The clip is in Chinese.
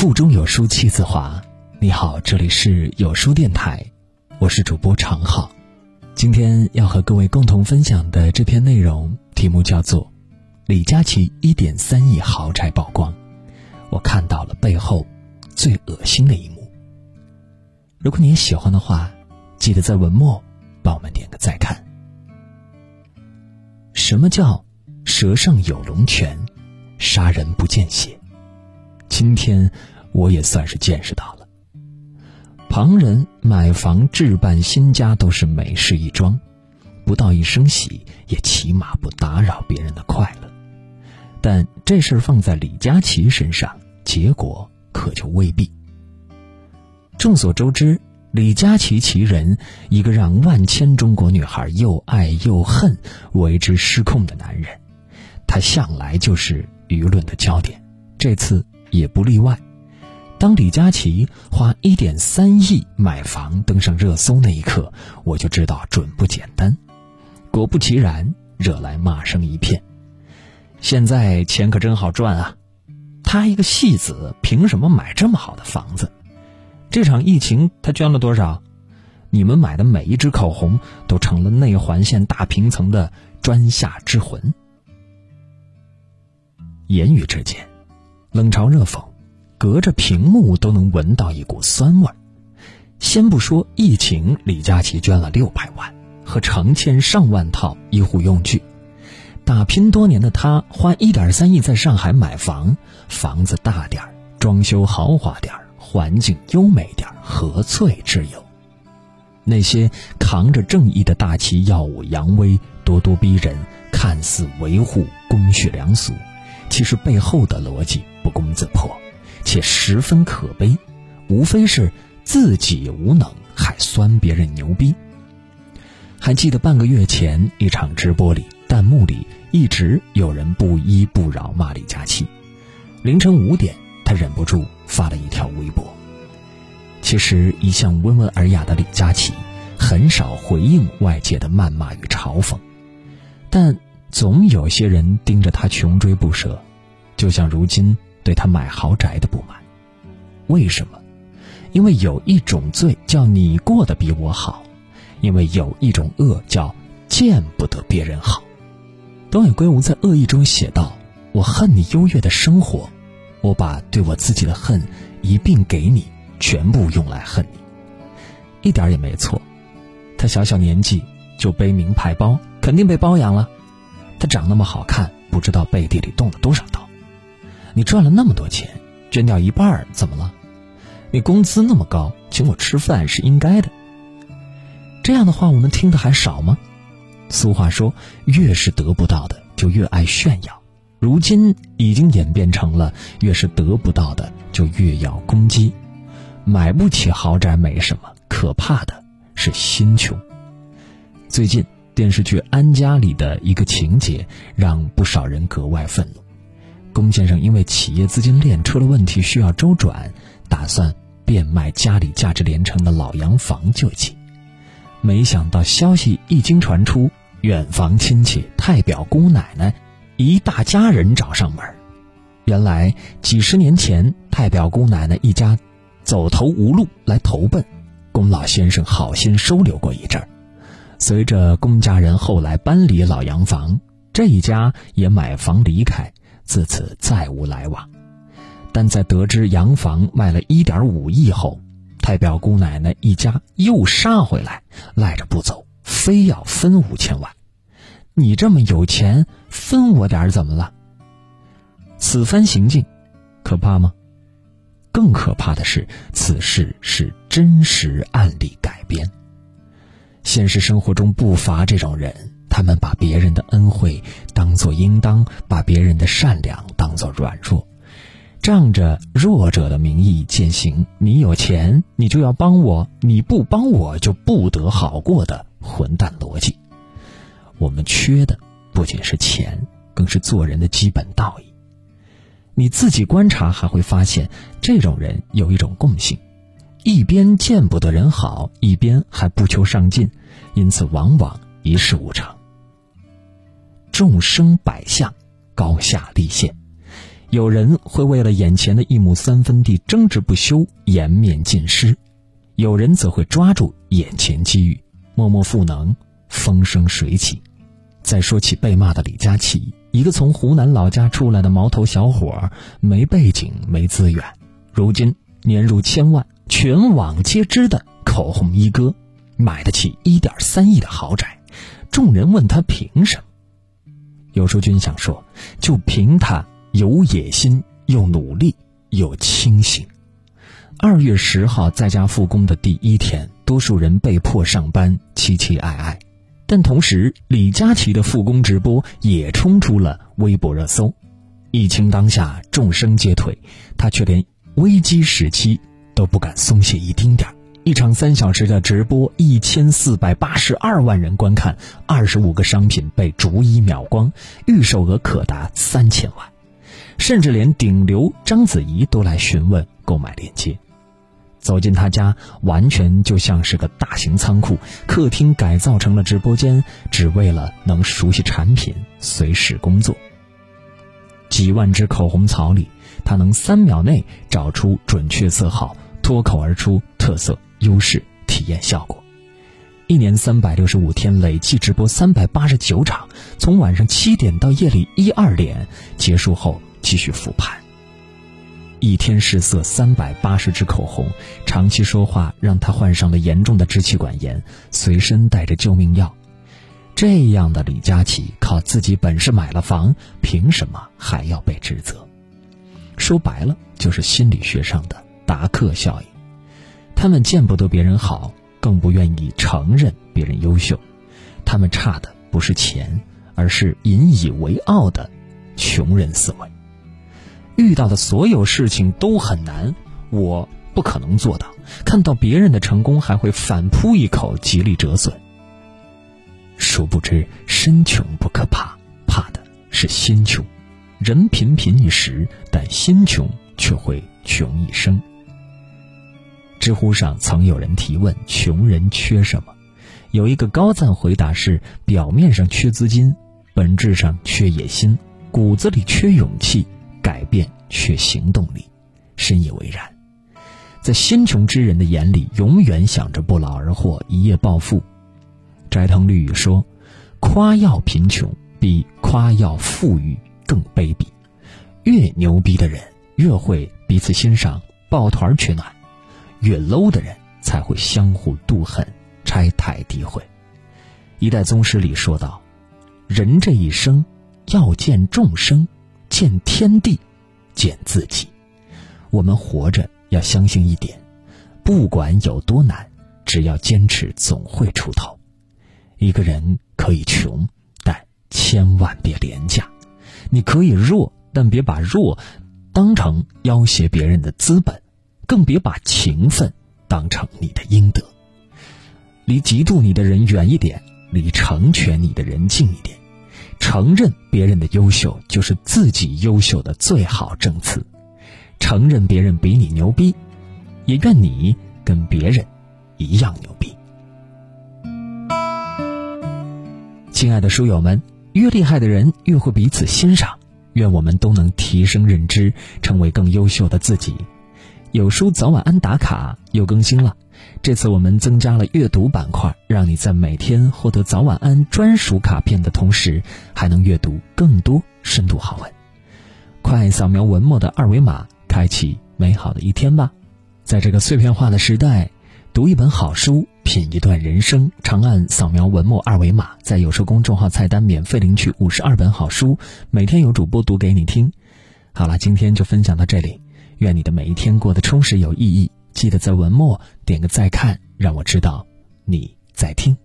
腹中有书气自华。你好，这里是有书电台，我是主播常浩。今天要和各位共同分享的这篇内容，题目叫做《李佳琦一点三亿豪宅曝光》，我看到了背后最恶心的一幕。如果你喜欢的话，记得在文末帮我们点个再看。什么叫舌上有龙泉，杀人不见血？今天我也算是见识到了。旁人买房置办新家都是美事一桩，不到一声喜，也起码不打扰别人的快乐。但这事儿放在李佳琦身上，结果可就未必。众所周知，李佳琦其人，一个让万千中国女孩又爱又恨、为之失控的男人，他向来就是舆论的焦点，这次也不例外。当李佳琦花一点三亿买房登上热搜那一刻，我就知道准不简单。果不其然，惹来骂声一片。现在钱可真好赚啊！他一个戏子，凭什么买这么好的房子？这场疫情他捐了多少？你们买的每一支口红都成了内环线大平层的砖下之魂。言语之间，冷嘲热讽。隔着屏幕都能闻到一股酸味儿。先不说疫情，李佳琦捐了六百万和成千上万套医护用具，打拼多年的他花一点三亿在上海买房，房子大点儿，装修豪华点儿，环境优美点儿，何罪之有？那些扛着正义的大旗耀武扬威、咄咄逼人，看似维护公序良俗，其实背后的逻辑不攻自破。且十分可悲，无非是自己无能，还酸别人牛逼。还记得半个月前一场直播里，弹幕里一直有人不依不饶骂李佳琦。凌晨五点，他忍不住发了一条微博。其实一向温文尔雅的李佳琦，很少回应外界的谩骂与嘲讽，但总有些人盯着他穷追不舍，就像如今。对他买豪宅的不满，为什么？因为有一种罪叫你过得比我好，因为有一种恶叫见不得别人好。东野圭吾在《恶意》中写道：“我恨你优越的生活，我把对我自己的恨一并给你，全部用来恨你。”一点也没错。他小小年纪就背名牌包，肯定被包养了。他长那么好看，不知道背地里动了多少刀。你赚了那么多钱，捐掉一半怎么了？你工资那么高，请我吃饭是应该的。这样的话，我们听的还少吗？俗话说，越是得不到的，就越爱炫耀。如今已经演变成了，越是得不到的，就越要攻击。买不起豪宅没什么，可怕的是心穷。最近电视剧《安家》里的一个情节，让不少人格外愤怒。龚先生因为企业资金链出了问题，需要周转，打算变卖家里价值连城的老洋房救济。没想到消息一经传出，远房亲戚、太表姑奶奶一大家人找上门。原来几十年前，太表姑奶奶一家走投无路来投奔，龚老先生好心收留过一阵儿。随着龚家人后来搬离老洋房，这一家也买房离开。自此再无来往，但在得知洋房卖了一点五亿后，太表姑奶奶一家又杀回来，赖着不走，非要分五千万。你这么有钱，分我点怎么了？此番行径，可怕吗？更可怕的是，此事是真实案例改编。现实生活中不乏这种人。他们把别人的恩惠当作应当，把别人的善良当作软弱，仗着弱者的名义践行“你有钱你就要帮我，你不帮我就不得好过”的混蛋逻辑。我们缺的不仅是钱，更是做人的基本道义。你自己观察还会发现，这种人有一种共性：一边见不得人好，一边还不求上进，因此往往一事无成。众生百相，高下立现。有人会为了眼前的一亩三分地争执不休，颜面尽失；有人则会抓住眼前机遇，默默赋能，风生水起。再说起被骂的李佳琦，一个从湖南老家出来的毛头小伙，没背景，没资源，如今年入千万，全网皆知的口红一哥，买得起一点三亿的豪宅。众人问他凭什么？有书君想说，就凭他有野心，又努力，又清醒。二月十号在家复工的第一天，多数人被迫上班，凄凄哀哀。但同时，李佳琦的复工直播也冲出了微博热搜。疫情当下，众生皆退，他却连危机时期都不敢松懈一丁点儿。一场三小时的直播，一千四百八十二万人观看，二十五个商品被逐一秒光，预售额可达三千万，甚至连顶流章子怡都来询问购买链接。走进他家，完全就像是个大型仓库，客厅改造成了直播间，只为了能熟悉产品，随时工作。几万支口红草里，他能三秒内找出准确色号，脱口而出特色。优势体验效果，一年三百六十五天累计直播三百八十九场，从晚上七点到夜里一二点，结束后继续复盘。一天试色三百八十支口红，长期说话让他患上了严重的支气管炎，随身带着救命药。这样的李佳琦靠自己本事买了房，凭什么还要被指责？说白了，就是心理学上的达克效应。他们见不得别人好，更不愿意承认别人优秀。他们差的不是钱，而是引以为傲的穷人思维。遇到的所有事情都很难，我不可能做到。看到别人的成功，还会反扑一口，极力折损。殊不知，身穷不可怕，怕的是心穷。人贫贫一时，但心穷却会穷一生。知乎上曾有人提问：“穷人缺什么？”有一个高赞回答是：“表面上缺资金，本质上缺野心，骨子里缺勇气，改变缺行动力。”深以为然。在心穷之人的眼里，永远想着不劳而获、一夜暴富。斋藤绿雨说：“夸耀贫穷比夸耀富裕更卑鄙。越牛逼的人，越会彼此欣赏，抱团取暖。”越 low 的人才会相互妒恨、拆台诋毁。一代宗师里说道：“人这一生要见众生，见天地，见自己。我们活着要相信一点：不管有多难，只要坚持，总会出头。一个人可以穷，但千万别廉价；你可以弱，但别把弱当成要挟别人的资本。”更别把情分当成你的应得。离嫉妒你的人远一点，离成全你的人近一点。承认别人的优秀，就是自己优秀的最好证词。承认别人比你牛逼，也愿你跟别人一样牛逼。亲爱的书友们，越厉害的人越会彼此欣赏。愿我们都能提升认知，成为更优秀的自己。有书早晚安打卡又更新了，这次我们增加了阅读板块，让你在每天获得早晚安专属卡片的同时，还能阅读更多深度好文。快扫描文末的二维码，开启美好的一天吧！在这个碎片化的时代，读一本好书，品一段人生，长按扫描文末二维码，在有书公众号菜单免费领取五十二本好书，每天有主播读给你听。好了，今天就分享到这里。愿你的每一天过得充实有意义。记得在文末点个再看，让我知道你在听。